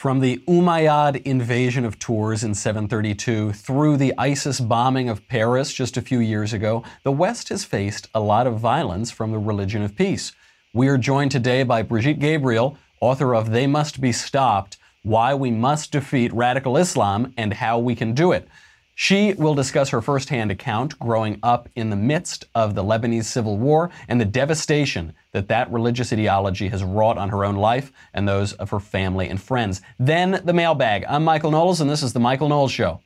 From the Umayyad invasion of Tours in 732 through the ISIS bombing of Paris just a few years ago, the West has faced a lot of violence from the religion of peace. We are joined today by Brigitte Gabriel, author of They Must Be Stopped Why We Must Defeat Radical Islam and How We Can Do It. She will discuss her firsthand account growing up in the midst of the Lebanese civil war and the devastation that that religious ideology has wrought on her own life and those of her family and friends. Then the mailbag. I'm Michael Knowles, and this is The Michael Knowles Show.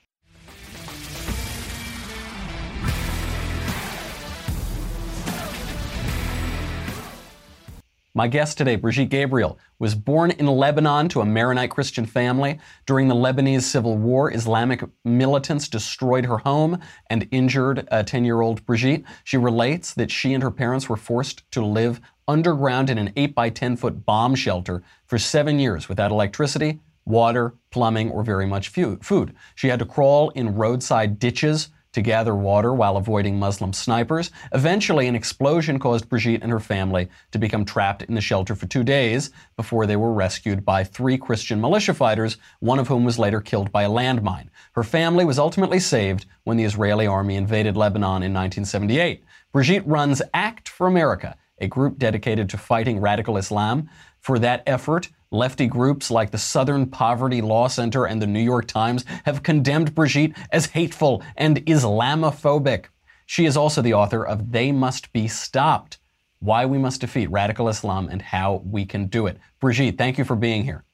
My guest today, Brigitte Gabriel, was born in Lebanon to a Maronite Christian family. During the Lebanese Civil War, Islamic militants destroyed her home and injured a 10 year old Brigitte. She relates that she and her parents were forced to live underground in an 8 by 10 foot bomb shelter for seven years without electricity, water, plumbing, or very much food. She had to crawl in roadside ditches to gather water while avoiding Muslim snipers. Eventually, an explosion caused Brigitte and her family to become trapped in the shelter for two days before they were rescued by three Christian militia fighters, one of whom was later killed by a landmine. Her family was ultimately saved when the Israeli army invaded Lebanon in 1978. Brigitte runs Act for America, a group dedicated to fighting radical Islam. For that effort, lefty groups like the Southern Poverty Law Center and the New York Times have condemned Brigitte as hateful and Islamophobic. She is also the author of They Must Be Stopped Why We Must Defeat Radical Islam and How We Can Do It. Brigitte, thank you for being here.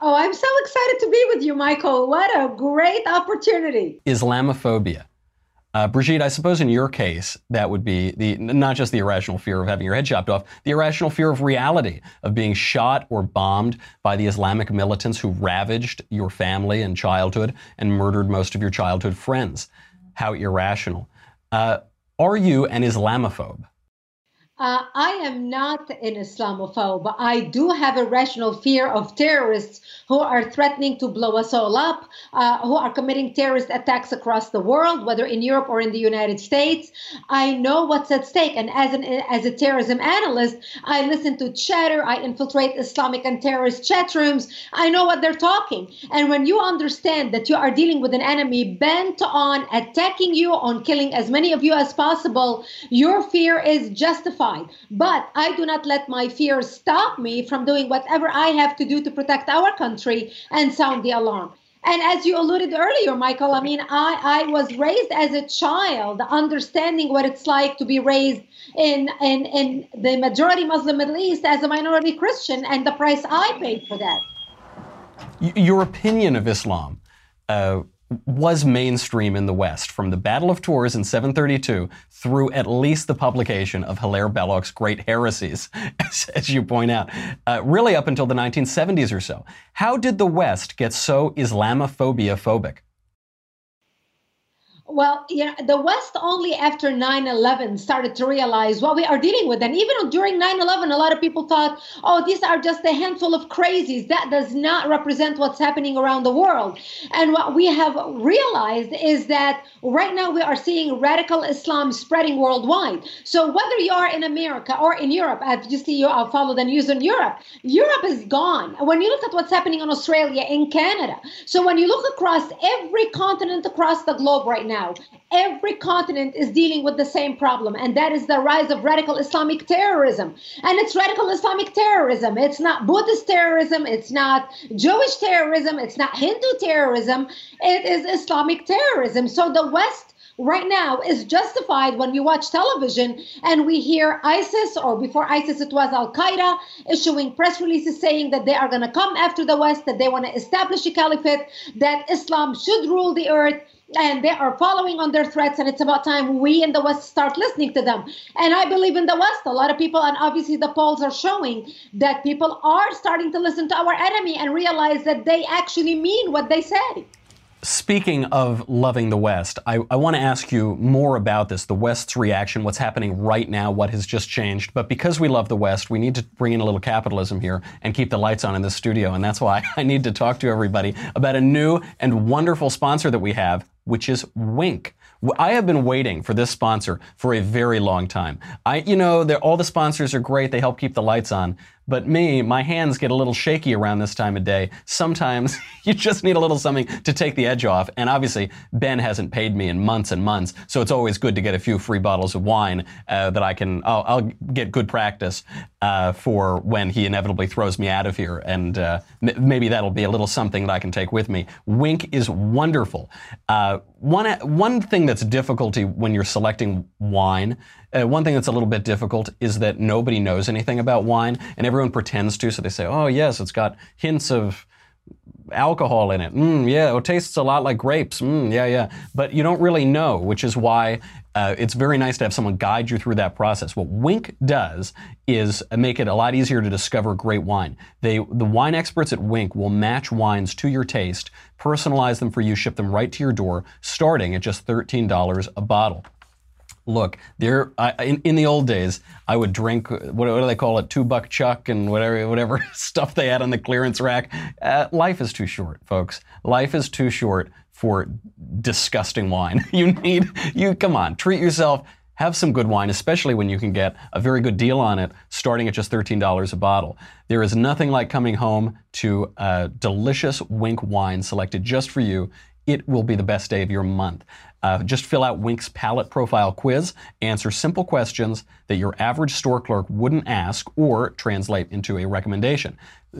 Oh, I'm so excited to be with you, Michael. What a great opportunity. Islamophobia. Uh, Brigitte, I suppose in your case, that would be the not just the irrational fear of having your head chopped off, the irrational fear of reality, of being shot or bombed by the Islamic militants who ravaged your family and childhood and murdered most of your childhood friends. How irrational. Uh, are you an Islamophobe? Uh, I am not an Islamophobe, I do have a rational fear of terrorists who are threatening to blow us all up, uh, who are committing terrorist attacks across the world, whether in Europe or in the United States. I know what's at stake, and as an as a terrorism analyst, I listen to chatter. I infiltrate Islamic and terrorist chat rooms. I know what they're talking, and when you understand that you are dealing with an enemy bent on attacking you, on killing as many of you as possible, your fear is justified but I do not let my fears stop me from doing whatever I have to do to protect our country and sound the alarm. And as you alluded earlier, Michael, I mean, I, I was raised as a child, understanding what it's like to be raised in, in, in the majority Muslim Middle East as a minority Christian and the price I paid for that. Your opinion of Islam uh, was mainstream in the West from the Battle of Tours in 732 through at least the publication of Hilaire Belloc's Great Heresies, as, as you point out, uh, really up until the 1970s or so. How did the West get so Islamophobia phobic? Well, know, the West only after 9 11 started to realize what we are dealing with. And even during 9 11, a lot of people thought, oh, these are just a handful of crazies. That does not represent what's happening around the world. And what we have realized is that right now we are seeing radical Islam spreading worldwide. So whether you are in America or in Europe, obviously you are uh, follow the news in Europe, Europe is gone. When you look at what's happening in Australia, in Canada, so when you look across every continent across the globe right now, now. Every continent is dealing with the same problem, and that is the rise of radical Islamic terrorism. And it's radical Islamic terrorism. It's not Buddhist terrorism. It's not Jewish terrorism. It's not Hindu terrorism. It is Islamic terrorism. So the West right now is justified when we watch television and we hear ISIS, or before ISIS, it was Al Qaeda, issuing press releases saying that they are going to come after the West, that they want to establish a caliphate, that Islam should rule the earth and they are following on their threats and it's about time we in the west start listening to them. And i believe in the west a lot of people and obviously the polls are showing that people are starting to listen to our enemy and realize that they actually mean what they say Speaking of loving the West, I, I want to ask you more about this the West's reaction, what's happening right now, what has just changed. But because we love the West, we need to bring in a little capitalism here and keep the lights on in the studio. And that's why I need to talk to everybody about a new and wonderful sponsor that we have, which is Winc. I have been waiting for this sponsor for a very long time. I, you know, all the sponsors are great. They help keep the lights on. But me, my hands get a little shaky around this time of day. Sometimes you just need a little something to take the edge off. And obviously, Ben hasn't paid me in months and months, so it's always good to get a few free bottles of wine uh, that I can. I'll, I'll get good practice uh, for when he inevitably throws me out of here, and uh, m- maybe that'll be a little something that I can take with me. Winc is wonderful. One one thing that's difficulty when you're selecting wine. Uh, one thing that's a little bit difficult is that nobody knows anything about wine, and everyone pretends to. So they say, "Oh yes, it's got hints of." alcohol in it. Mm, yeah, it tastes a lot like grapes. Mm, yeah, yeah. But you don't really know, which is why uh, it's very nice to have someone guide you through that process. What Winc does is make it a lot easier to discover great wine. They, the wine experts at Winc will match wines to your taste, personalize them for you, ship them right to your door, starting at just $13 a bottle look, there in, in the old days, I would drink what, what, do they call it, two buck chuck and whatever whatever stuff they had on the clearance rack. Uh, life is too short, folks. Life is too short for disgusting wine. you need you come on, treat yourself. Have some good wine, especially when you can get a very good deal on it, starting at just $13 a bottle. There is nothing like coming home to a delicious Winc wine selected just for you it will be the best day of your month. Uh, just fill out Winc's palate profile quiz, answer simple questions that your average store clerk wouldn't ask or translate into a recommendation.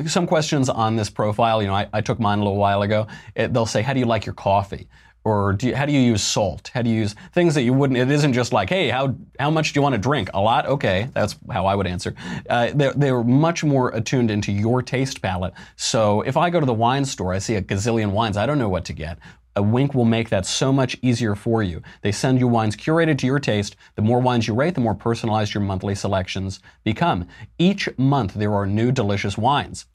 Some questions on this profile, you know, I, I took mine a little while ago. It, they'll say, How do you like your coffee? or do you, how do you use salt? How do you use things that you wouldn't? It isn't just like, hey, how how much do you want to drink? A lot? Okay, that's how I would answer. Uh, they're, they're much more attuned into your taste palette. So if I go to the wine store, I see a gazillion wines. I don't know what to get. A Winc will make that so much easier for you. They send you wines curated to your taste. The more wines you rate, the more personalized your monthly selections become. Each month, there are new delicious wines.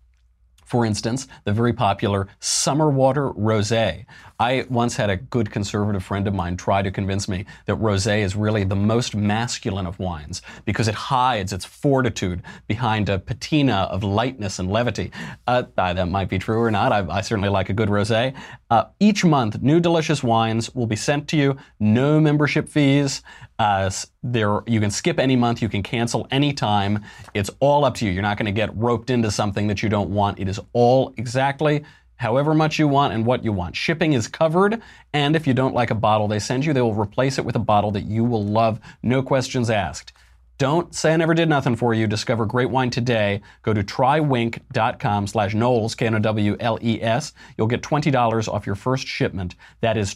For instance, the very popular Summer Water Rosé. I once had a good conservative friend of mine try to convince me that rosé is really the most masculine of wines because it hides its fortitude behind a patina of lightness and levity. Uh, that might be true or not. I, I certainly like a good rosé. Uh, each month, new delicious wines will be sent to you. No membership fees. Uh, there, you can skip any month. You can cancel any time. It's all up to you. You're not going to get roped into something that you don't want. It is all exactly however much you want and what you want. Shipping is covered, and if you don't like a bottle they send you, they will replace it with a bottle that you will love, no questions asked. Don't say I never did nothing for you. Discover great wine today. Go to trywinc.com slash Knowles, K-N-O-W-L-E-S. You'll get $20 off your first shipment. That is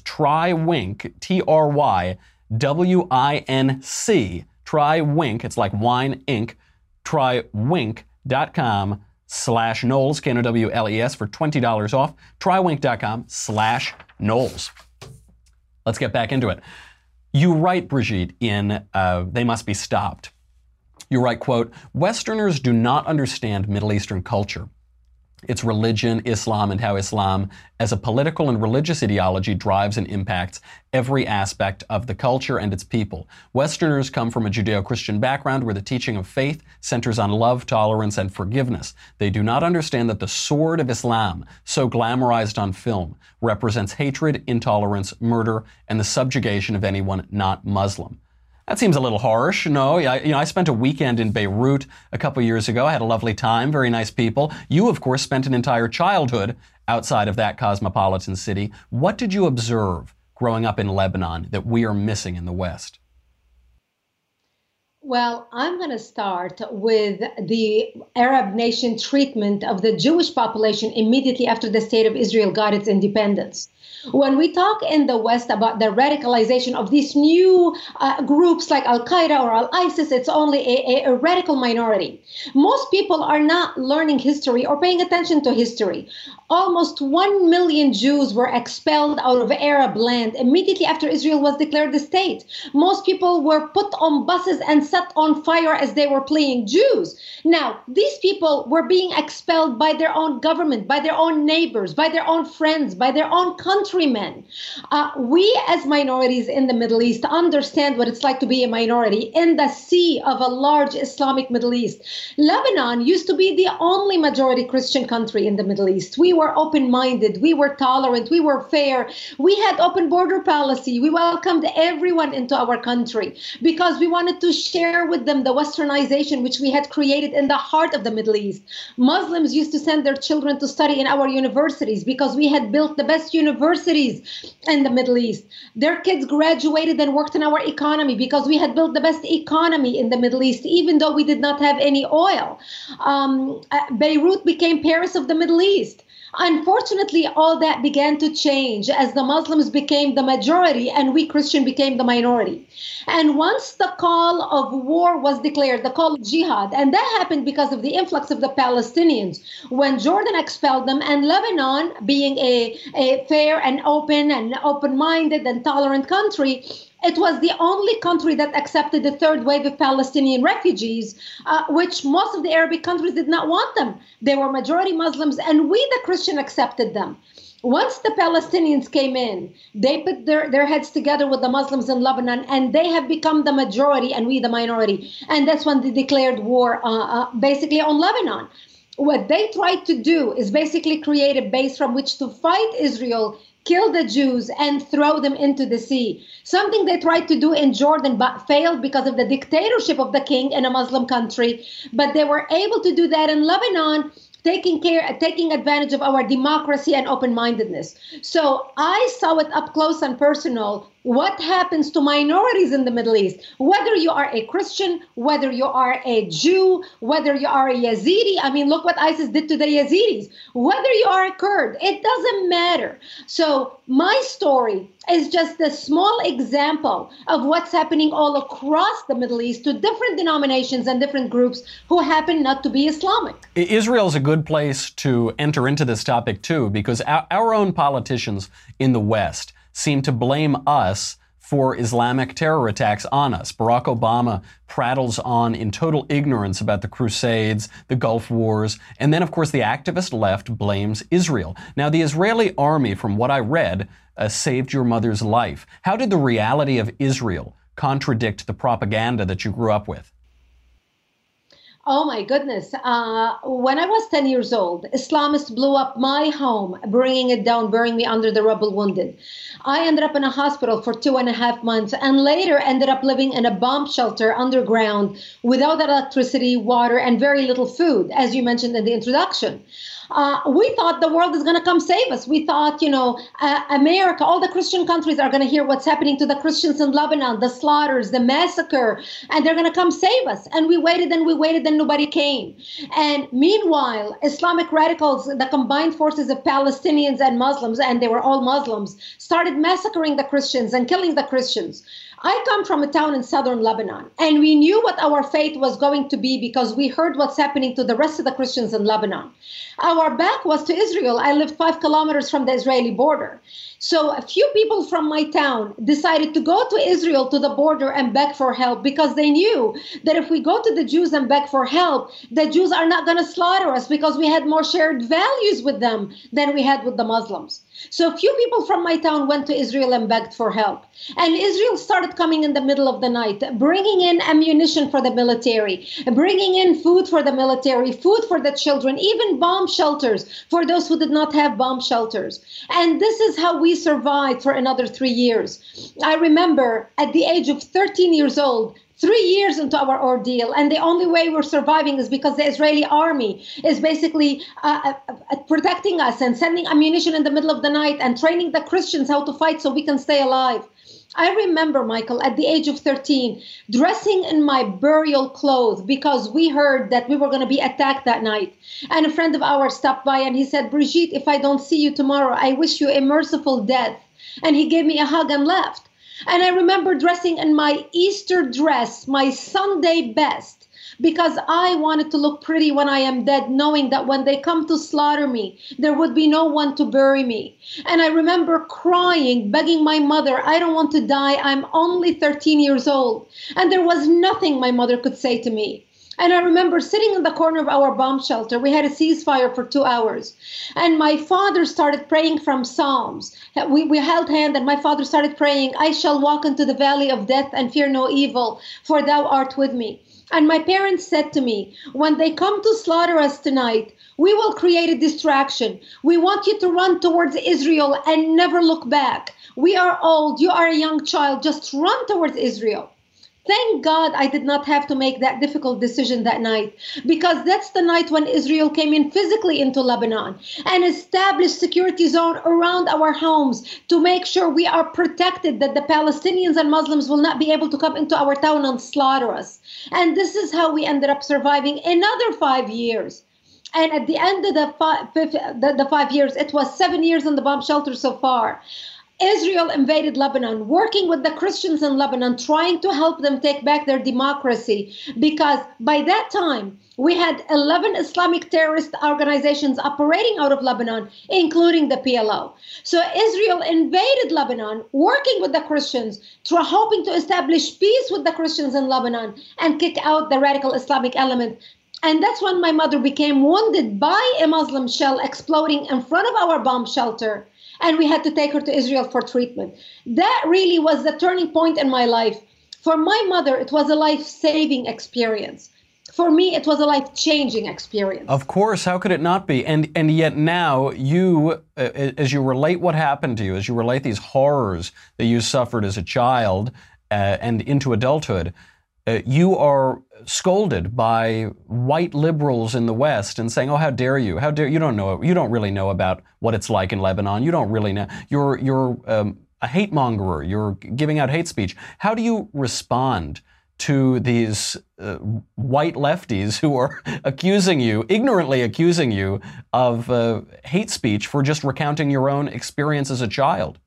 trywinc, try wink, it's like wine ink, trywinc.com slash Knowles, K-N-O-W-L-E-S for $20 off. Trywinc.com slash Knowles. Let's get back into it. You write, Brigitte, in uh, They Must Be Stopped. You write, quote, Westerners do not understand Middle Eastern culture its religion, Islam, and how Islam, as a political and religious ideology, drives and impacts every aspect of the culture and its people. Westerners come from a Judeo Christian background where the teaching of faith centers on love, tolerance, and forgiveness. They do not understand that the sword of Islam, so glamorized on film, represents hatred, intolerance, murder, and the subjugation of anyone not Muslim. That seems a little harsh. No, I, you know, I spent a weekend in Beirut a couple years ago. I had a lovely time, very nice people. You, of course, spent an entire childhood outside of that cosmopolitan city. What did you observe growing up in Lebanon that we are missing in the West? Well, I'm going to start with the Arab nation treatment of the Jewish population immediately after the state of Israel got its independence. When we talk in the West about the radicalization of these new uh, groups like Al Qaeda or Al ISIS, it's only a, a, radical minority. Most people are not learning history or paying attention to history. Almost 1 million Jews were expelled out of Arab land immediately after Israel was declared a state. Most people were put on buses and set on fire as they were playing Jews. Now, these people were being expelled by their own government, by their own neighbors, by their own friends, by their own country countrymen. Uh, we, as minorities in the Middle East, understand what it's like to be a minority in the sea of a large Islamic Middle East. Lebanon used to be the only majority Christian country in the Middle East. We were open minded, we were tolerant, we were fair, we had open border policy, we welcomed everyone into our country because we wanted to share with them the westernization which we had created in the heart of the Middle East. Muslims used to send their children to study in our universities because we had built the best universities in the Middle East. Their kids graduated and worked in our economy because we had built the best economy in the Middle East, even though we did not have any oil. Um, uh, Beirut became Paris of the Middle East. Unfortunately, all that began to change as the Muslims became the majority and we Christian became the minority. And once the call of war was declared, the call of jihad, and that happened because of the influx of the Palestinians, when Jordan expelled them and Lebanon, being a, a fair and open and open minded and tolerant country, it was the only country that accepted the third wave of Palestinian refugees, uh, which most of the Arabic countries did not want them. They were majority Muslims, and we, the Christian, accepted them. Once the Palestinians came in, they put their, their heads together with the Muslims in Lebanon, and they have become the majority, and we the minority. And that's when they declared war uh, uh, basically on Lebanon what they tried to do is basically create a base from which to fight Israel kill the Jews and throw them into the sea. Something they tried to do in Jordan but failed because of the dictatorship of the king in a Muslim country. But they were able to do that in Lebanon taking care taking advantage of our democracy and open-mindedness so i saw it up close and personal what happens to minorities in the Middle East, whether you are a Christian, whether you are a Jew, whether you are a Yazidi. I mean, look what ISIS did to the Yazidis. Whether you are a Kurd, it doesn't matter. So, my story is just a small example of what's happening all across the Middle East to different denominations and different groups who happen not to be Islamic. Israel is a good place to enter into this topic, too, because our, our own politicians in the West seem to blame us for Islamic terror attacks on us. Barack Obama prattles on in total ignorance about the Crusades, the Gulf Wars, and then, of course, the activist left blames Israel. Now, the Israeli army, from what I read, uh, saved your mother's life. How did the reality of Israel contradict the propaganda that you grew up with? Oh my goodness. Uh, when I was 10 years old, Islamists blew up my home, bringing it down, burying me under the rubble wounded. I ended up in a hospital for two and a half months and later ended up living in a bomb shelter underground without electricity, water, and very little food, as you mentioned in the introduction uh, we thought the world is going to come save us. We thought, you know, uh, America, all the Christian countries are going to hear what's happening to the Christians in Lebanon, the slaughters, the massacre, and they're going to come save us. And we waited and we waited and nobody came. And meanwhile, Islamic radicals, the combined forces of Palestinians and Muslims, and they were all Muslims, started massacring the Christians and killing the Christians. I come from a town in southern Lebanon, and we knew what our fate was going to be because we heard what's happening to the rest of the Christians in Lebanon. Our back was to Israel. I lived five kilometers from the Israeli border. So a few people from my town decided to go to Israel to the border and beg for help because they knew that if we go to the Jews and beg for help, the Jews are not going to slaughter us because we had more shared values with them than we had with the Muslims. So a few people from my town went to Israel and begged for help. And Israel started coming in the middle of the night, bringing in ammunition for the military, bringing in food for the military, food for the children, even bomb shelters for those who did not have bomb shelters. And this is how we survived for another three years. I remember at the age of 13 years old, three years into our ordeal and the only way we're surviving is because the israeli army is basically uh, uh, uh, protecting us and sending ammunition in the middle of the night and training the christians how to fight so we can stay alive I remember, Michael, at the age of 13, dressing in my burial clothes because we heard that we were going to be attacked that night. And a friend of ours stopped by and he said, Brigitte, if I don't see you tomorrow, I wish you a merciful death. And he gave me a hug and left. And I remember dressing in my Easter dress, my Sunday best because I wanted to look pretty when I am dead, knowing that when they come to slaughter me, there would be no one to bury me. And I remember crying, begging my mother, I don't want to die. I'm only 13 years old. And there was nothing my mother could say to me. And I remember sitting in the corner of our bomb shelter. We had a ceasefire for two hours. And my father started praying from Psalms. We, we held hand, and my father started praying, I shall walk into the valley of death and fear no evil, for thou art with me. And my parents said to me, when they come to slaughter us tonight, we will create a distraction. We want you to run towards Israel and never look back. We are old, you are a young child, just run towards Israel. Thank God I did not have to make that difficult decision that night because that's the night when Israel came in physically into Lebanon and established security zone around our homes to make sure we are protected that the Palestinians and Muslims will not be able to come into our town and slaughter us. And this is how we ended up surviving another 5 years. And at the end of the five, the, the five years, it was seven years in the bomb shelter so far. Israel invaded Lebanon, working with the Christians in Lebanon, trying to help them take back their democracy. Because by that time, we had 11 Islamic terrorist organizations operating out of Lebanon, including the PLO. So Israel invaded Lebanon, working with the Christians, hoping to establish peace with the Christians in Lebanon and kick out the radical Islamic element. And that's when my mother became wounded by a Muslim shell exploding in front of our bomb shelter and we had to take her to Israel for treatment. That really was the turning point in my life. For my mother, it was a life saving experience. For me, it was a life changing experience. Of course, how could it not be? And and yet now you, uh, as you relate what happened to you, as you relate these horrors that you suffered as a child uh, and into adulthood, uh, you are scolded by white liberals in the West and saying, "Oh, how dare you? How dare you? Don't know. You don't really know about what it's like in Lebanon. You don't really know. You're you're um, a hate mongerer. You're giving out hate speech. How do you respond?" To these uh, white lefties who are accusing you, ignorantly accusing you of uh, hate speech for just recounting your own experience as a child.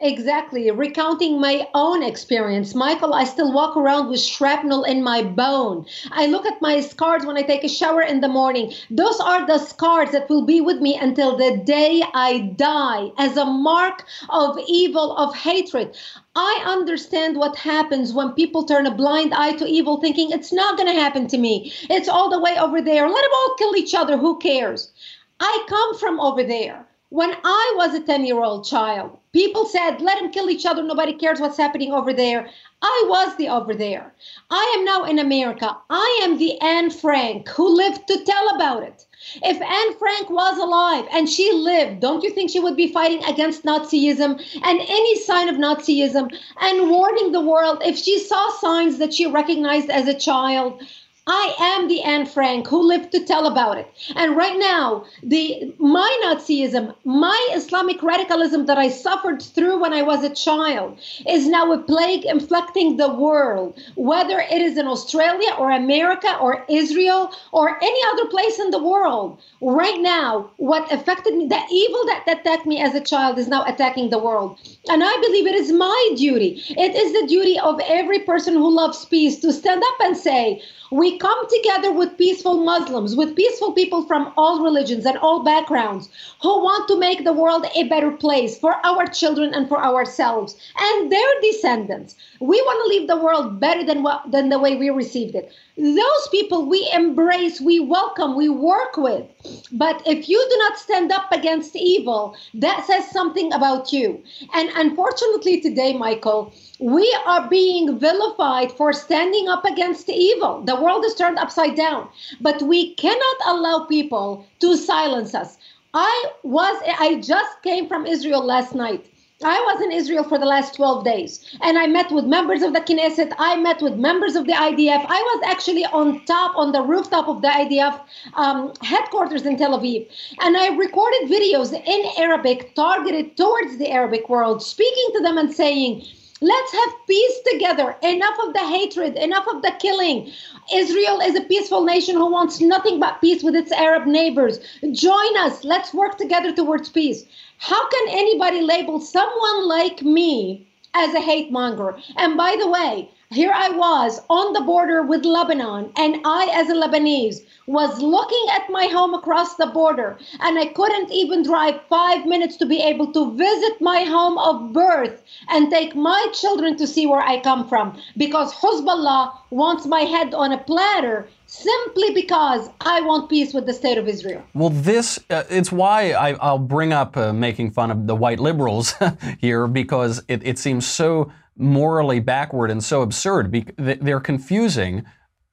Exactly. Recounting my own experience. Michael, I still walk around with shrapnel in my bone. I look at my scars when I take a shower in the morning. Those are the scars that will be with me until the day I die as a mark of evil, of hatred. I understand what happens when people turn a blind eye to evil, thinking it's not going to happen to me. It's all the way over there. Let them all kill each other. Who cares? I come from over there. When I was a 10 year old child, people said, let them kill each other. Nobody cares what's happening over there. I was the over there. I am now in America. I am the Anne Frank who lived to tell about it. If Anne Frank was alive and she lived, don't you think she would be fighting against Nazism and any sign of Nazism and warning the world if she saw signs that she recognized as a child? I am the Anne Frank who lived to tell about it. And right now, the my Nazism, my Islamic radicalism that I suffered through when I was a child is now a plague inflicting the world, whether it is in Australia or America or Israel or any other place in the world. Right now, what affected me, the evil that attacked me as a child is now attacking the world. And I believe it is my duty. It is the duty of every person who loves peace to stand up and say, we come together with peaceful Muslims, with peaceful people from all religions and all backgrounds who want to make the world a better place for our children and for ourselves and their descendants. We want to leave the world better than what than the way we received it. Those people we embrace, we welcome, we work with. But if you do not stand up against evil, that says something about you. And unfortunately today, Michael, we are being vilified for standing up against evil. The world is turned upside down, but we cannot allow people to silence us. I was I just came from Israel last night. I was in Israel for the last 12 days and I met with members of the Knesset. I met with members of the IDF. I was actually on top, on the rooftop of the IDF um, headquarters in Tel Aviv. And I recorded videos in Arabic targeted towards the Arabic world, speaking to them and saying, Let's have peace together. Enough of the hatred, enough of the killing. Israel is a peaceful nation who wants nothing but peace with its Arab neighbors. Join us. Let's work together towards peace. How can anybody label someone like me as a hate monger? And by the way, here I was on the border with Lebanon, and I, as a Lebanese, was looking at my home across the border, and I couldn't even drive five minutes to be able to visit my home of birth and take my children to see where I come from because Hezbollah wants my head on a platter simply because I want peace with the state of Israel. Well, this, uh, it's why I, will bring up uh, making fun of the white liberals here because it, it seems so morally backward and so absurd. They're confusing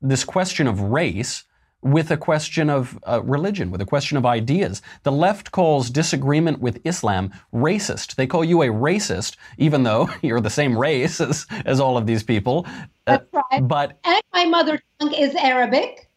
this question of race with a question of uh, religion, with a question of ideas. The left calls disagreement with Islam racist. They call you a racist, even though you're the same race as, as all of these people. Uh, That's right. But and my mother tongue is Arabic.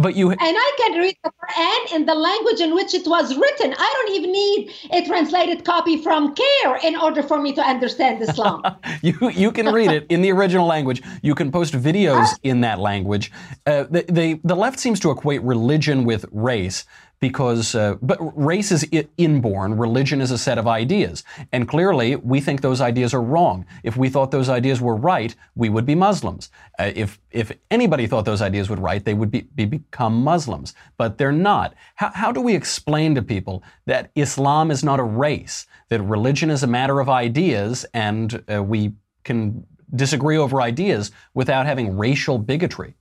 But you and I can read the Quran in the language in which it was written. I don't even need a translated copy from CAIR in order for me to understand Islam. you you can read it in the original language. You can post videos in that language. Uh, the, the the left seems to equate religion with race because uh, but race is inborn. Religion is a set of ideas. And clearly we think those ideas are wrong. If we thought those ideas were right we would be muslims. Uh, if if anybody thought those ideas were right they would be, be become muslims. But they're not. How, how do we explain to people that islam is not a race that religion is a matter of ideas and uh, we can disagree over ideas without having racial bigotry?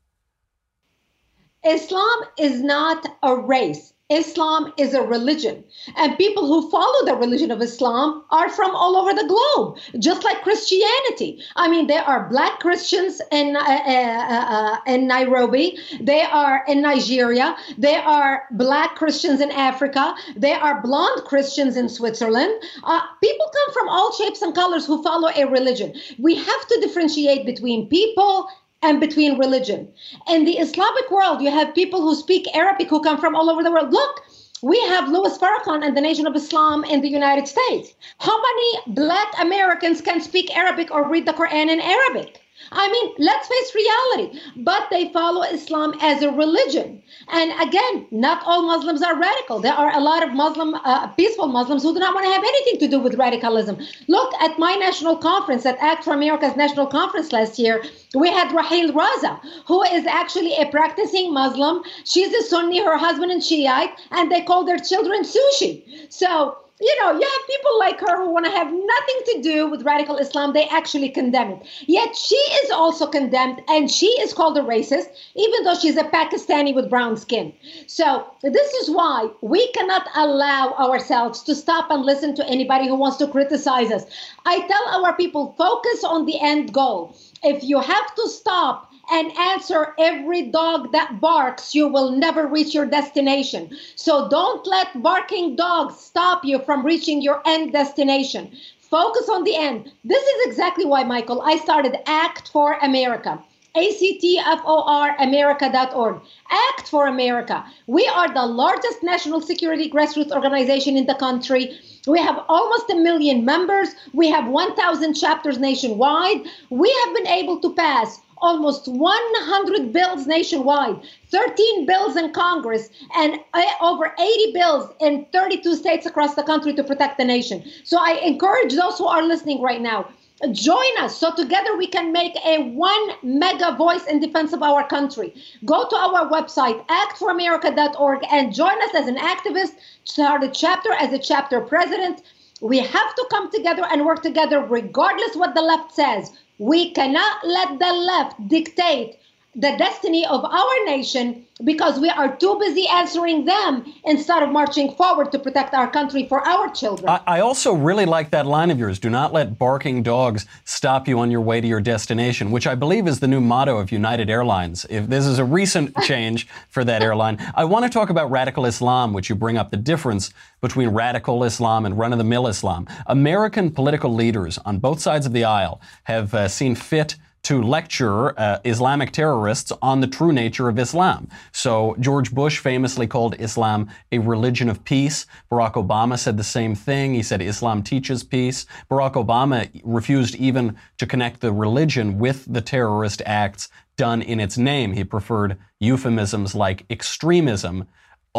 Islam is not a race. Islam is a religion, and people who follow the religion of Islam are from all over the globe, just like Christianity. I mean, there are black Christians in uh, uh, uh, in Nairobi, they are in Nigeria, there are black Christians in Africa, there are blonde Christians in Switzerland. Uh, people come from all shapes and colors who follow a religion. We have to differentiate between people and between religion. In the Islamic world, you have people who speak Arabic who come from all over the world. Look, we have Louis Farrakhan and the Nation of Islam in the United States. How many black Americans can speak Arabic or read the Quran in Arabic? I mean, let's face reality. But they follow Islam as a religion. And again, not all Muslims are radical. There are a lot of Muslim, uh, peaceful Muslims who do not want to have anything to do with radicalism. Look at my national conference, at Act for America's national conference last year. We had Raheel Raza, who is actually a practicing Muslim. She's a Sunni, her husband is Shiite, and they call their children sushi. So you know, you have people like her who want to have nothing to do with radical Islam. They actually condemn it. Yet she is also condemned and she is called a racist, even though she's a Pakistani with brown skin. So, this is why we cannot allow ourselves to stop and listen to anybody who wants to criticize us. I tell our people focus on the end goal. If you have to stop and answer every dog that barks, you will never reach your destination. So don't let barking dogs stop you from reaching your end destination. Focus on the end. This is exactly why, Michael, I started Act for America. ACTFOR America.org. Act for America. We are the largest national security grassroots organization in the country. We have almost a million members. We have 1,000 chapters nationwide. We have been able to pass almost 100 bills nationwide, 13 bills in Congress, and uh, over 80 bills in 32 states across the country to protect the nation. So I encourage those who are listening right now. Join us so together we can make a one mega voice in defense of our country. Go to our website, actforamerica.org, and join us as an activist, start a chapter as a chapter president. We have to come together and work together regardless what the left says. We cannot let the left dictate the destiny of our nation because we are too busy answering them instead of marching forward to protect our country for our children. I, I, also really like that line of yours do not let barking dogs stop you on your way to your destination, which I believe is the new motto of United Airlines. If this is a recent change for that airline, I want to talk about radical Islam, which you bring up the difference between radical Islam and run of the mill Islam. American political leaders on both sides of the aisle have uh, seen fit to lecture uh, Islamic terrorists on the true nature of Islam. So George Bush famously called Islam a religion of peace. Barack Obama said the same thing. He said Islam teaches peace. Barack Obama refused even to connect the religion with the terrorist acts done in its name. He preferred euphemisms like extremism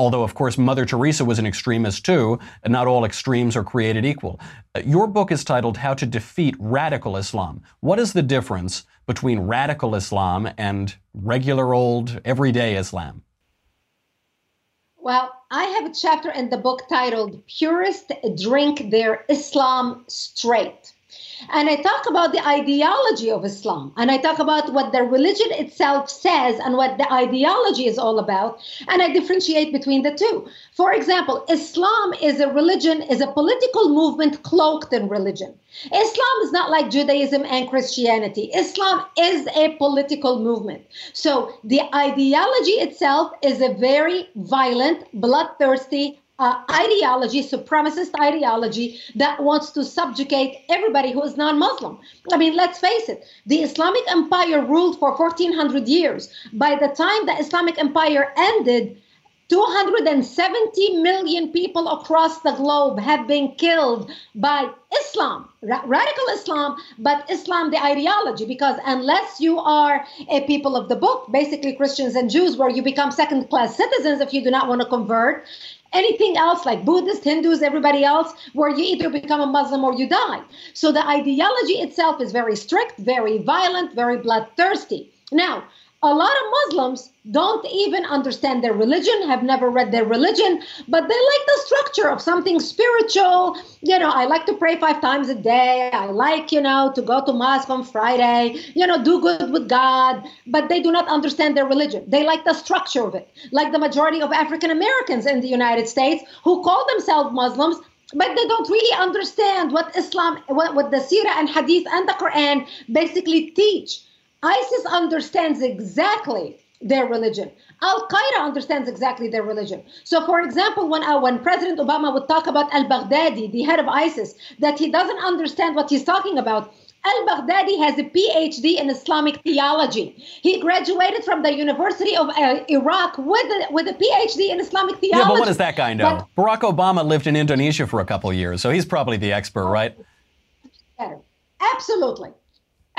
although of course Mother Teresa was an extremist too, and not all extremes are created equal. Uh, your book is titled How to Defeat Radical Islam. What is the difference between radical Islam and regular old everyday Islam? Well, I have a chapter in the book titled Purists Drink Their Islam Straight. And I talk about the ideology of Islam. And I talk about what the religion itself says and what the ideology is all about. And I differentiate between the two. For example, Islam is a religion, is a political movement cloaked in religion. Islam is not like Judaism and Christianity. Islam is a political movement. So the ideology itself is a very violent, bloodthirsty, uh, ideology, supremacist ideology that wants to subjugate everybody who is non Muslim. I mean, let's face it, the Islamic Empire ruled for 1400 years. By the time the Islamic Empire ended, 270 million people across the globe have been killed by Islam, ra- radical Islam, but Islam, the ideology, because unless you are a people of the book, basically Christians and Jews, where you become second class citizens if you do not want to convert, anything else like Buddhists, Hindus, everybody else, where you either become a Muslim or you die. So the ideology itself is very strict, very violent, very bloodthirsty. Now, a lot of Muslims don't even understand their religion, have never read their religion, but they like the structure of something spiritual. You know, I like to pray five times a day. I like, you know, to go to mosque on Friday, you know, do good with God, but they do not understand their religion. They like the structure of it, like the majority of African Americans in the United States who call themselves Muslims but they don't really understand what Islam, what, what the Sirah and Hadith and the Quran basically teach. ISIS understands exactly their religion. Al Qaeda understands exactly their religion. So, for example, when uh, when President Obama would talk about Al Baghdadi, the head of ISIS, that he doesn't understand what he's talking about. Al Baghdadi has a PhD in Islamic theology. He graduated from the University of uh, Iraq with a, with a PhD in Islamic theology. Yeah, but what does that guy know? But, Barack Obama lived in Indonesia for a couple years, so he's probably the expert, right? Absolutely.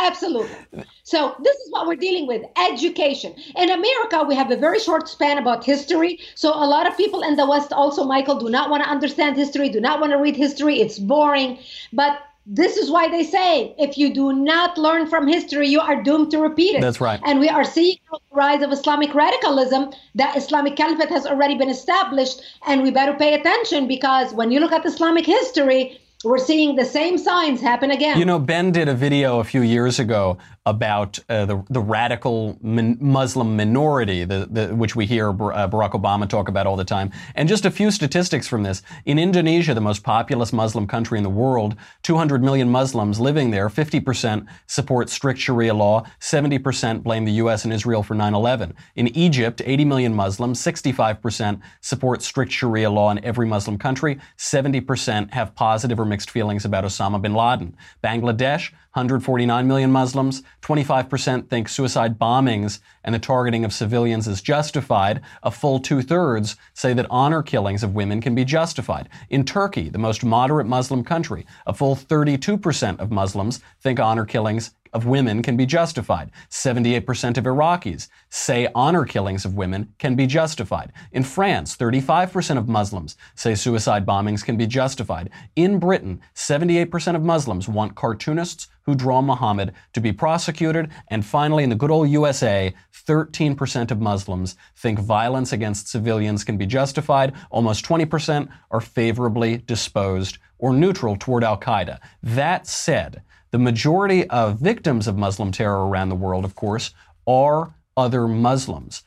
Absolutely. So this is what we're dealing with education. In America, we have a very short span about history. So a lot of people in the West also, Michael, do not want to understand history, do not want to read history. It's boring. But this is why they say if you do not learn from history, you are doomed to repeat it. That's right. And we are seeing the rise of Islamic radicalism. That Islamic caliphate has already been established, and we better pay attention because when you look at Islamic history, we're seeing the same signs happen again. You know, Ben did a video a few years ago about uh, the, the radical min- Muslim minority, the, the, which we hear uh, Barack Obama talk about all the time. And just a few statistics from this. In Indonesia, the most populous Muslim country in the world, 200 million Muslims living there, 50% support strict Sharia law, 70% blame the U.S. and Israel for 9 11. In Egypt, 80 million Muslims, 65% support strict Sharia law in every Muslim country, 70% have positive or mixed feelings about Osama bin Laden. Bangladesh, 149 million Muslims, 25% think suicide bombings and the targeting of civilians is justified. A full two thirds say that honor killings of women can be justified. In Turkey, the most moderate Muslim country, a full 32% of Muslims think honor killings of women can be justified. 78% of Iraqis say honor killings of women can be justified. In France, 35% of Muslims say suicide bombings can be justified. In Britain, 78% of Muslims want cartoonists who draw Muhammad to be prosecuted. And finally, in the good old USA, 13% of Muslims think violence against civilians can be justified. Almost 20% are favorably disposed or neutral toward Al Qaeda. That said, the majority of victims of Muslim terror around the world, of course, are other Muslims.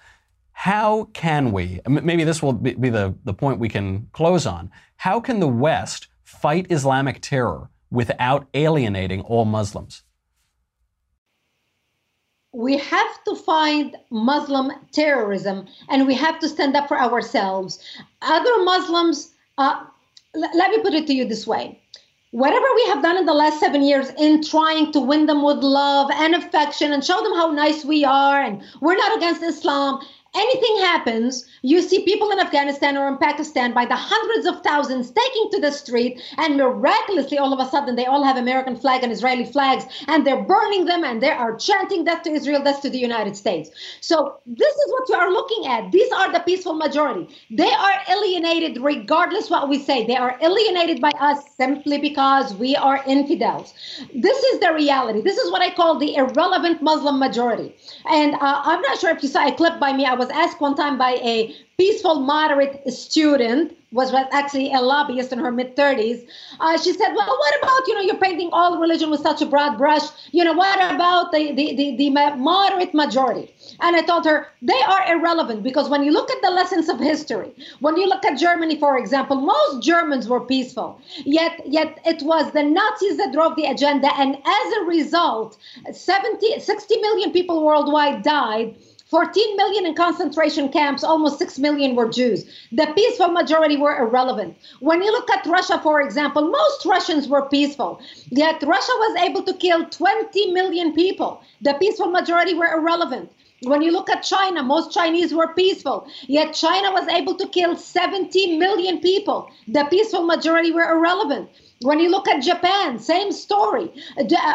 How can we, maybe this will be the, the point we can close on, how can the West fight Islamic terror without alienating all Muslims? We have to fight Muslim terrorism and we have to stand up for ourselves. Other Muslims, uh, l- let me put it to you this way whatever we have done in the last seven years in trying to win them with love and affection and show them how nice we are and we're not against Islam anything happens, you see people in Afghanistan or in Pakistan by the hundreds of thousands taking to the street, and miraculously, all of a sudden, they all have American flag and Israeli flags, and they're burning them, and they are chanting death to Israel, death to the United States. So this is what you are looking at. These are the peaceful majority. They are alienated, regardless what we say. They are alienated by us simply because we are infidels. This is the reality. This is what I call the irrelevant Muslim majority. And uh, I'm not sure if you saw a clip by me. I was was asked one time by a peaceful, moderate student, was actually a lobbyist in her mid 30s. Uh, she said, Well, what about, you know, you're painting all religion with such a broad brush? You know, what about the, the, the, the moderate majority? And I told her, They are irrelevant because when you look at the lessons of history, when you look at Germany, for example, most Germans were peaceful. Yet, yet it was the Nazis that drove the agenda. And as a result, 70, 60 million people worldwide died 14 million in concentration camps, almost 6 million were Jews. The peaceful majority were irrelevant. When you look at Russia, for example, most Russians were peaceful, yet Russia was able to kill 20 million people. The peaceful majority were irrelevant. When you look at China, most Chinese were peaceful, yet China was able to kill 70 million people. The peaceful majority were irrelevant. When you look at Japan, same story.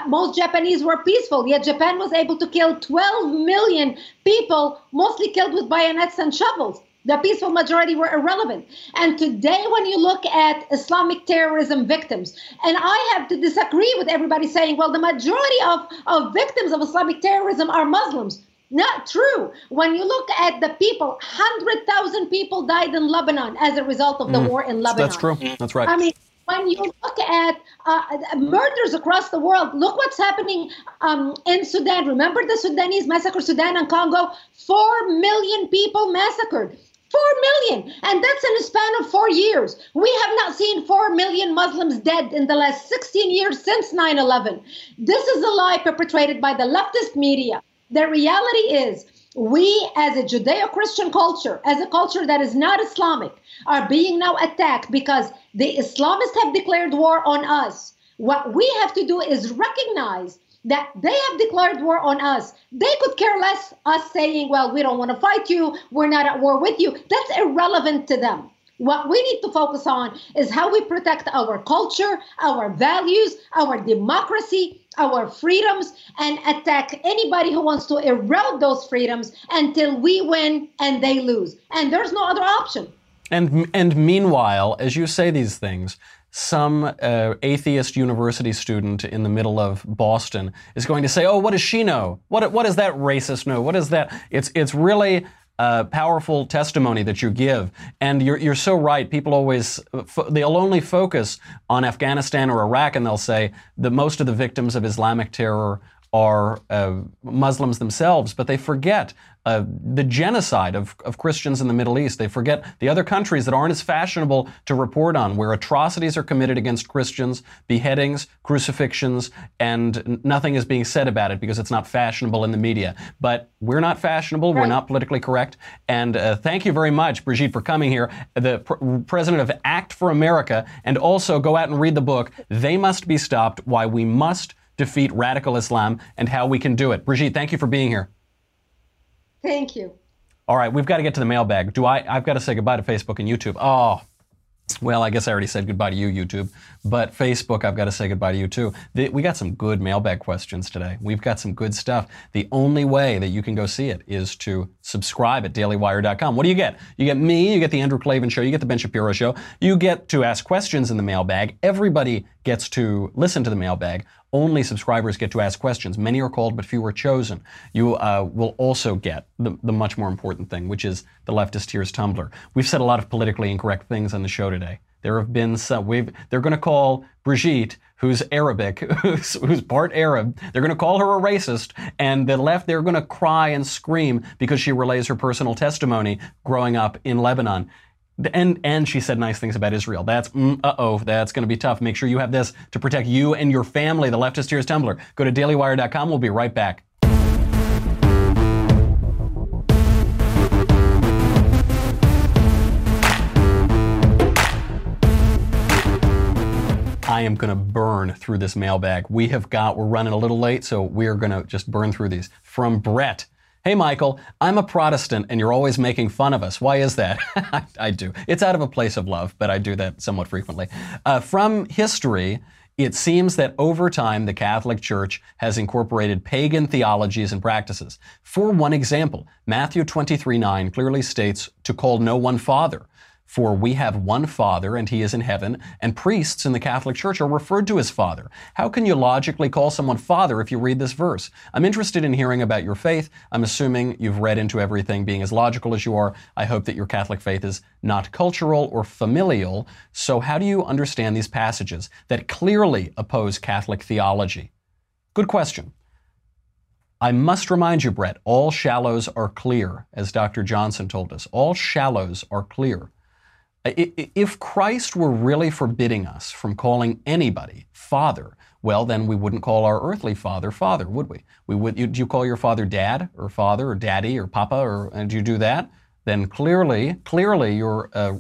Most Japanese were peaceful, yet Japan was able to kill 12 million people, mostly killed with bayonets and shovels. The peaceful majority were irrelevant. And today, when you look at Islamic terrorism victims, and I have to disagree with everybody saying, well, the majority of, of victims of Islamic terrorism are Muslims. Not true. When you look at the people, 100,000 people died in Lebanon as a result of the mm. war in Lebanon. That's true. That's right. I mean, when you look at uh, murders across the world, look what's happening um, in Sudan. Remember the Sudanese massacre, Sudan and Congo? Four million people massacred. Four million. And that's in a span of four years. We have not seen four million Muslims dead in the last 16 years since 9 11. This is a lie perpetrated by the leftist media. The reality is, we as a Judeo Christian culture, as a culture that is not Islamic, are being now attacked because the Islamists have declared war on us. What we have to do is recognize that they have declared war on us. They could care less us saying, well, we don't want to fight you, we're not at war with you. That's irrelevant to them. What we need to focus on is how we protect our culture, our values, our democracy, our freedoms, and attack anybody who wants to erode those freedoms until we win and they lose. And there's no other option. And, and meanwhile, as you say these things, some uh, atheist university student in the middle of Boston is going to say, "Oh, what does she know? What what does that racist know? What is that?" It's it's really uh, powerful testimony that you give. And you're, you're so right. People always, they'll only focus on Afghanistan or Iraq and they'll say that most of the victims of Islamic terror are uh, Muslims themselves, but they forget uh, the genocide of, of Christians in the Middle East. They forget the other countries that aren't as fashionable to report on, where atrocities are committed against Christians, beheadings, crucifixions, and nothing is being said about it because it's not fashionable in the media. But we're not fashionable, right. we're not politically correct. And uh, thank you very much, Brigitte, for coming here, the pr- president of Act for America, and also go out and read the book, They Must Be Stopped Why We Must defeat radical Islam and how we can do it. Brigitte, thank you for being here. Thank you. All right, we've got to get to the mailbag. Do I? I've got to say goodbye to Facebook and YouTube. Oh, well, I guess I already said goodbye to you, YouTube. But Facebook, I've got to say goodbye to you too. The, we got some good mailbag questions today. We've got some good stuff. The only way that you can go see it is to subscribe at dailywire.com. What do you get? You get me, you get the Andrew Klavan show, you get the Ben Shapiro show, you get to ask questions in the mailbag. Everybody gets to listen to the mailbag. Only subscribers get to ask questions. Many are called, but few are chosen. You uh, will also get the, the much more important thing, which is the Leftist Tears Tumbler. We've said a lot of politically incorrect things on the show today. There have been some. We've, they're going to call Brigitte, who's Arabic, who's, who's part Arab, they're going to call her a racist, and the left, they're going to cry and scream because she relays her personal testimony growing up in Lebanon. And and she said nice things about Israel. That's mm, uh oh, that's going to be tough. Make sure you have this to protect you and your family. The Leftist Tears Tumbler. Go to dailywire.com. We'll be right back. I am going to burn through this mailbag. We have got, we're running a little late, so we are going to just burn through these. From Brett. Hey, Michael, I'm a Protestant and you're always making fun of us. Why is that? I, do. It's out of a place of love, but I do that somewhat frequently. Uh, from history, it seems that over time, the Catholic Church has incorporated pagan theologies and practices. For one example, Matthew 23 9 clearly states to call no one father. For we have one Father, and He is in heaven, and priests in the Catholic Church are referred to as Father. How can you logically call someone Father if you read this verse? I'm interested in hearing about your faith. I'm assuming you've read into everything being as logical as you are. I hope that your Catholic faith is not cultural or familial. So, how do you understand these passages that clearly oppose Catholic theology? Good question. I must remind you, Brett, all shallows are clear, as Dr. Johnson told us. All shallows are clear. If Christ were really forbidding us from calling anybody father, well, then we wouldn't call our earthly father father, would we? We would. You, do you call your father dad or father or daddy or papa or and do you do that? Then clearly, clearly you're uh,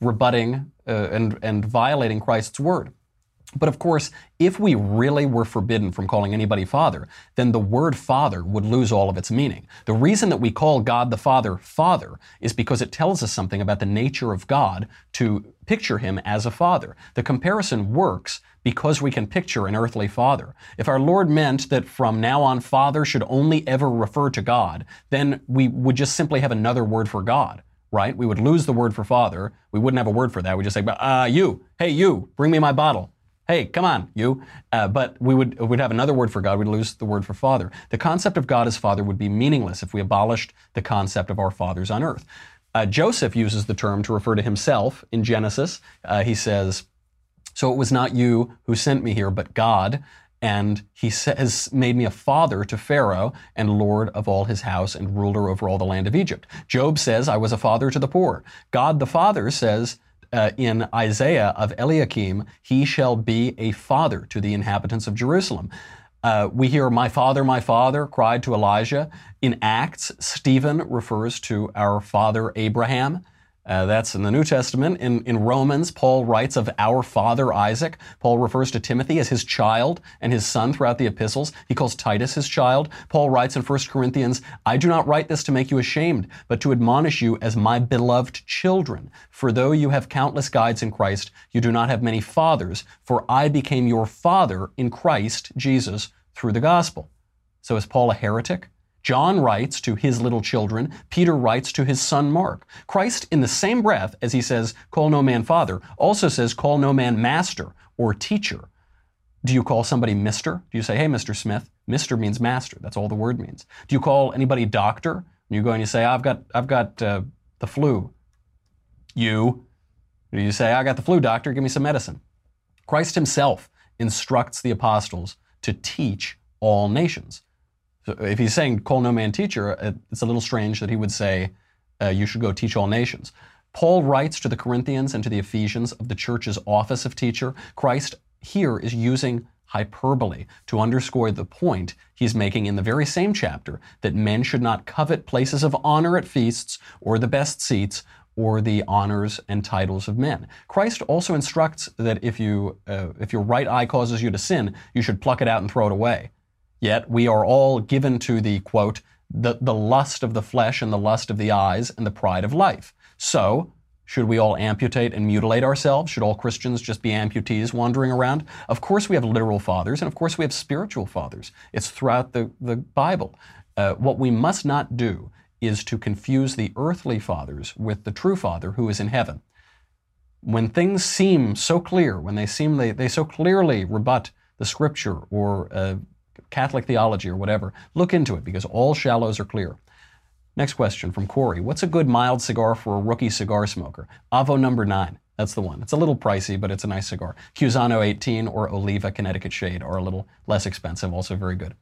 rebutting uh, and and violating Christ's word. But of course, if we really were forbidden from calling anybody Father, then the word Father would lose all of its meaning. The reason that we call God the Father Father is because it tells us something about the nature of God to picture Him as a Father. The comparison works because we can picture an earthly Father. If our Lord meant that from now on Father should only ever refer to God, then we would just simply have another word for God right? We would lose the word for father. We wouldn't have a word for that. We'd just say, uh, you, hey, you, bring me my bottle hey, come on, you. Uh, but we would would have another word for God. We'd lose the word for Father. The concept of God as Father would be meaningless if we abolished the concept of our fathers on earth. Uh, Joseph uses the term to refer to himself in Genesis. Uh, he says, "So it was not you who sent me here, but God." And he has made me a father to Pharaoh and lord of all his house and ruler over all the land of Egypt. Job says, I was a father to the poor. God the Father says, uh, in Isaiah of Eliakim, he shall be a father to the inhabitants of Jerusalem. Uh, we hear, My father, my father, cried to Elijah. In Acts, Stephen refers to our father Abraham. Uh, that's in the New Testament. In, in Romans, Paul writes of our father Isaac. Paul refers to Timothy as his child and his son throughout the epistles. He calls Titus his child. Paul writes in 1 Corinthians, I do not write this to make you ashamed, but to admonish you as my beloved children. For though you have countless guides in Christ, you do not have many fathers, for I became your father in Christ Jesus through the gospel. So is Paul a heretic? John writes to his little children. Peter writes to his son Mark. Christ, in the same breath as he says, call no man father, also says, call no man master or teacher. Do you call somebody Mr.? Do you say, hey, Mr. Smith? Mr. means master. That's all the word means. Do you call anybody doctor? And You go and you say, I've got, I've got uh, the flu. You. Do you say, I got the flu, doctor? Give me some medicine. Christ himself instructs the apostles to teach all nations. So if he's saying, call no man teacher, it's a little strange that he would say, uh, you should go teach all nations. Paul writes to the Corinthians and to the Ephesians of the church's office of teacher. Christ here is using hyperbole to underscore the point he's making in the very same chapter that men should not covet places of honor at feasts or the best seats or the honors and titles of men. Christ also instructs that if you uh, if your right eye causes you to sin, you should pluck it out and throw it away. Yet we are all given to the quote, the, the lust of the flesh and the lust of the eyes and the pride of life. So, should we all amputate and mutilate ourselves? Should all Christians just be amputees wandering around? Of course, we have literal fathers, and of course, we have spiritual fathers. It's throughout the, the Bible. Uh, what we must not do is to confuse the earthly fathers with the true Father who is in heaven. When things seem so clear, when they seem they, they so clearly rebut the scripture or uh, Catholic theology or whatever, look into it because all shallows are clear. Next question from Corey. What's a good mild cigar for a rookie cigar smoker? Avo number nine. That's the one. It's a little pricey, but it's a nice cigar. Cusano 18 or Oliva Connecticut Shade are a little less expensive, also very good.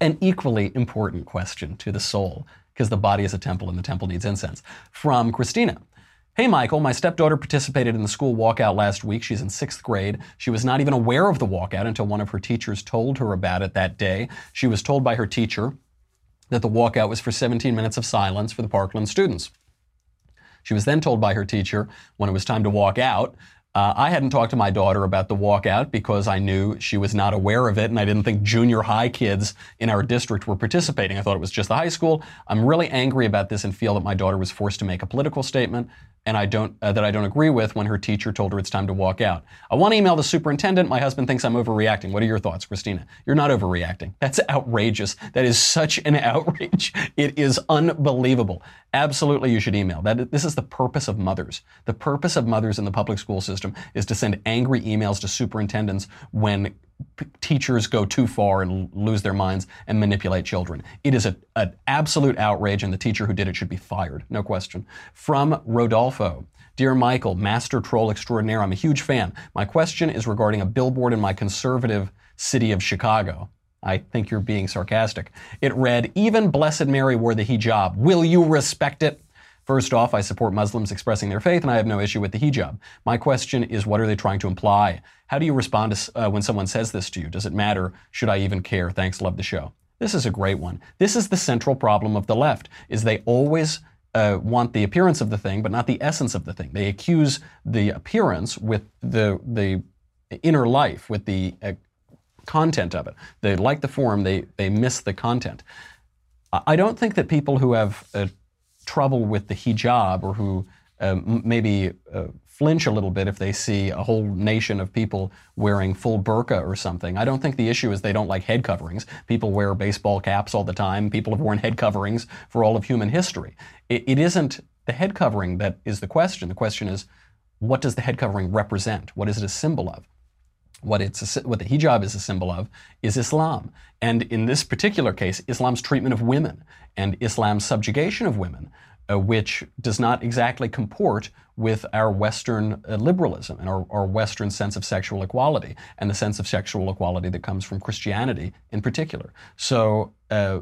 An equally important question to the soul, because the body is a temple and the temple needs incense. From Christina. Hey, Michael, my stepdaughter participated in the school walkout last week. She's in sixth grade. She was not even aware of the walkout until one of her teachers told her about it that day. She was told by her teacher that the walkout was for 17 minutes of silence for the Parkland students. She was then told by her teacher when it was time to walk out uh, I hadn't talked to my daughter about the walkout because I knew she was not aware of it, and I didn't think junior high kids in our district were participating. I thought it was just the high school. I'm really angry about this and feel that my daughter was forced to make a political statement. And I don't uh, that I don't agree with when her teacher told her it's time to walk out. I want to email the superintendent. My husband thinks I'm overreacting. What are your thoughts, Christina? You're not overreacting. That's outrageous. That is such an outrage. It is unbelievable. Absolutely, you should email. That this is the purpose of mothers. The purpose of mothers in the public school system is to send angry emails to superintendents when teachers go too far and lose their minds and manipulate children. It is an absolute outrage, and the teacher who did it should be fired, no question. From Rodolfo. Dear Michael, master troll extraordinaire, I'm a huge fan. My question is regarding a billboard in my conservative city of Chicago. I think you're being sarcastic. It read, Even Blessed Mary wore the hijab. Will you respect it? First off, I support Muslims expressing their faith, and I have no issue with the hijab. My question is, what are they trying to imply? How do you respond to, uh, when someone says this to you? Does it matter? Should I even care? Thanks, love the show. This is a great one. This is the central problem of the left: is they always uh, want the appearance of the thing, but not the essence of the thing. They accuse the appearance with the the inner life, with the uh, content of it. They like the form, they they miss the content. I don't think that people who have uh, trouble with the hijab or who um, maybe uh, flinch a little bit if they see a whole nation of people wearing full burqa or something. I don't think the issue is they don't like head coverings. People wear baseball caps all the time. People have worn head coverings for all of human history. it, it isn't the head covering that is the question. The question is, what does the head covering represent? What is it a symbol of? What, it's what the hijab is a symbol of is Islam. And in this particular case, Islam's treatment of women and Islam's subjugation of women, uh, which does not exactly comport with our Western uh, liberalism and our, our, Western sense of sexual equality and the sense of sexual equality that comes from Christianity in particular. So, uh,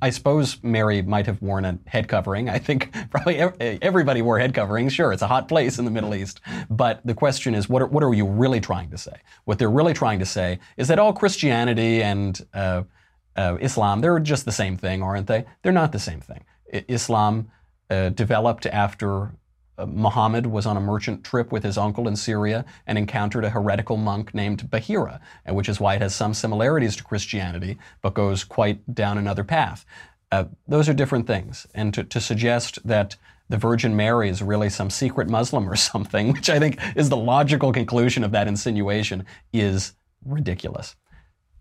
I suppose Mary might have worn a head covering. I think probably everybody wore head coverings. Sure, it's a hot place in the Middle East. But the question is, what are, what are you really trying to say? What they're really trying to say is that all Christianity and uh, uh, Islam, they're just the same thing, aren't they? They're not the same thing. Islam uh, developed after uh, Muhammad was on a merchant trip with his uncle in Syria and encountered a heretical monk named Bahira, which is why it has some similarities to Christianity, but goes quite down another path. Uh, those are different things. And to, to suggest that the Virgin Mary is really some secret Muslim or something, which I think is the logical conclusion of that insinuation, is ridiculous.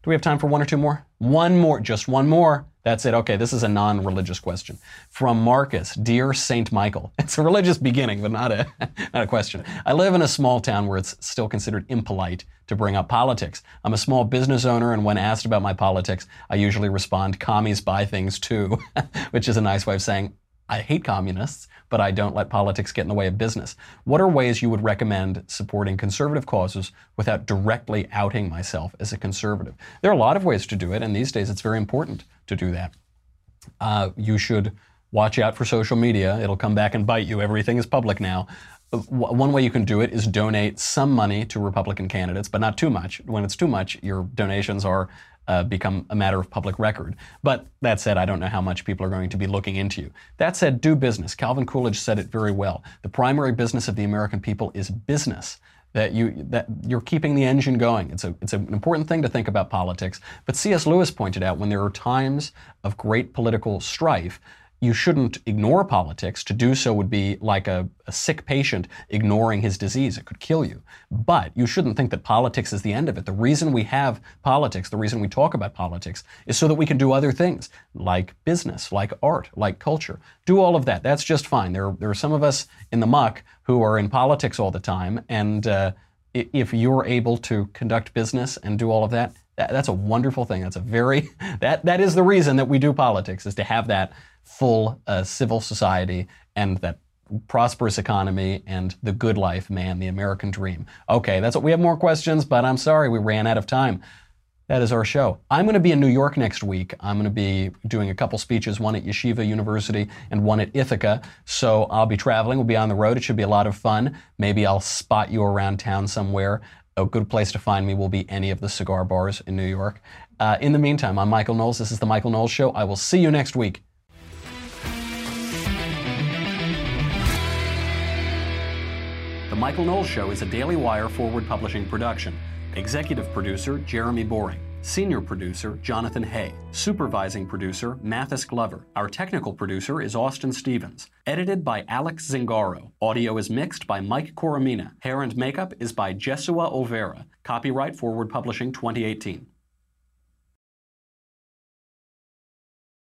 Do we have time for one or two more? One more, just one more. That's it. Okay, this is a non religious question. From Marcus Dear St. Michael. It's a religious beginning, but not a, not a question. I live in a small town where it's still considered impolite to bring up politics. I'm a small business owner, and when asked about my politics, I usually respond, commies buy things too, which is a nice way of saying, I hate communists, but I don't let politics get in the way of business. What are ways you would recommend supporting conservative causes without directly outing myself as a conservative? There are a lot of ways to do it, and these days it's very important to do that. Uh, you should watch out for social media. It'll come back and bite you. Everything is public now. One way you can do it is donate some money to Republican candidates, but not too much. When it's too much, your donations are uh, become a matter of public record. But that said, I don't know how much people are going to be looking into you. That said, do business. Calvin Coolidge said it very well. The primary business of the American people is business. That you that you're keeping the engine going. It's a it's an important thing to think about politics. But C.S. Lewis pointed out when there are times of great political strife, you shouldn't ignore politics. To do so would be like a, a, sick patient ignoring his disease. It could kill you. But you shouldn't think that politics is the end of it. The reason we have politics, the reason we talk about politics, is so that we can do other things like business, like art, like culture. Do all of that. That's just fine. There, there are some of us in the muck who are in politics all the time. And uh, if you're able to conduct business and do all of that, that, that's a wonderful thing. That's a very, that, that is the reason that we do politics, is to have that full uh, civil society and that prosperous economy and the good life, man, the American dream. Okay, that's what we have more questions, but I'm sorry we ran out of time. That is our show. I'm going to be in New York next week. I'm going to be doing a couple speeches, one at Yeshiva University and one at Ithaca. So I'll be traveling. We'll be on the road. It should be a lot of fun. Maybe I'll spot you around town somewhere. A good place to find me will be any of the cigar bars in New York. Uh, in the meantime, I'm Michael Knowles. This is The Michael Knowles Show. I will see you next week. The Michael Knowles Show is a Daily Wire forward publishing production. Executive producer Jeremy Boring. Senior producer, Jonathan Hay. Supervising producer, Mathis Glover. Our technical producer is Austin Stevens. Edited by Alex Zingaro. Audio is mixed by Mike Coromina. Hair and makeup is by Jesua Olvera. Copyright Forward Publishing 2018.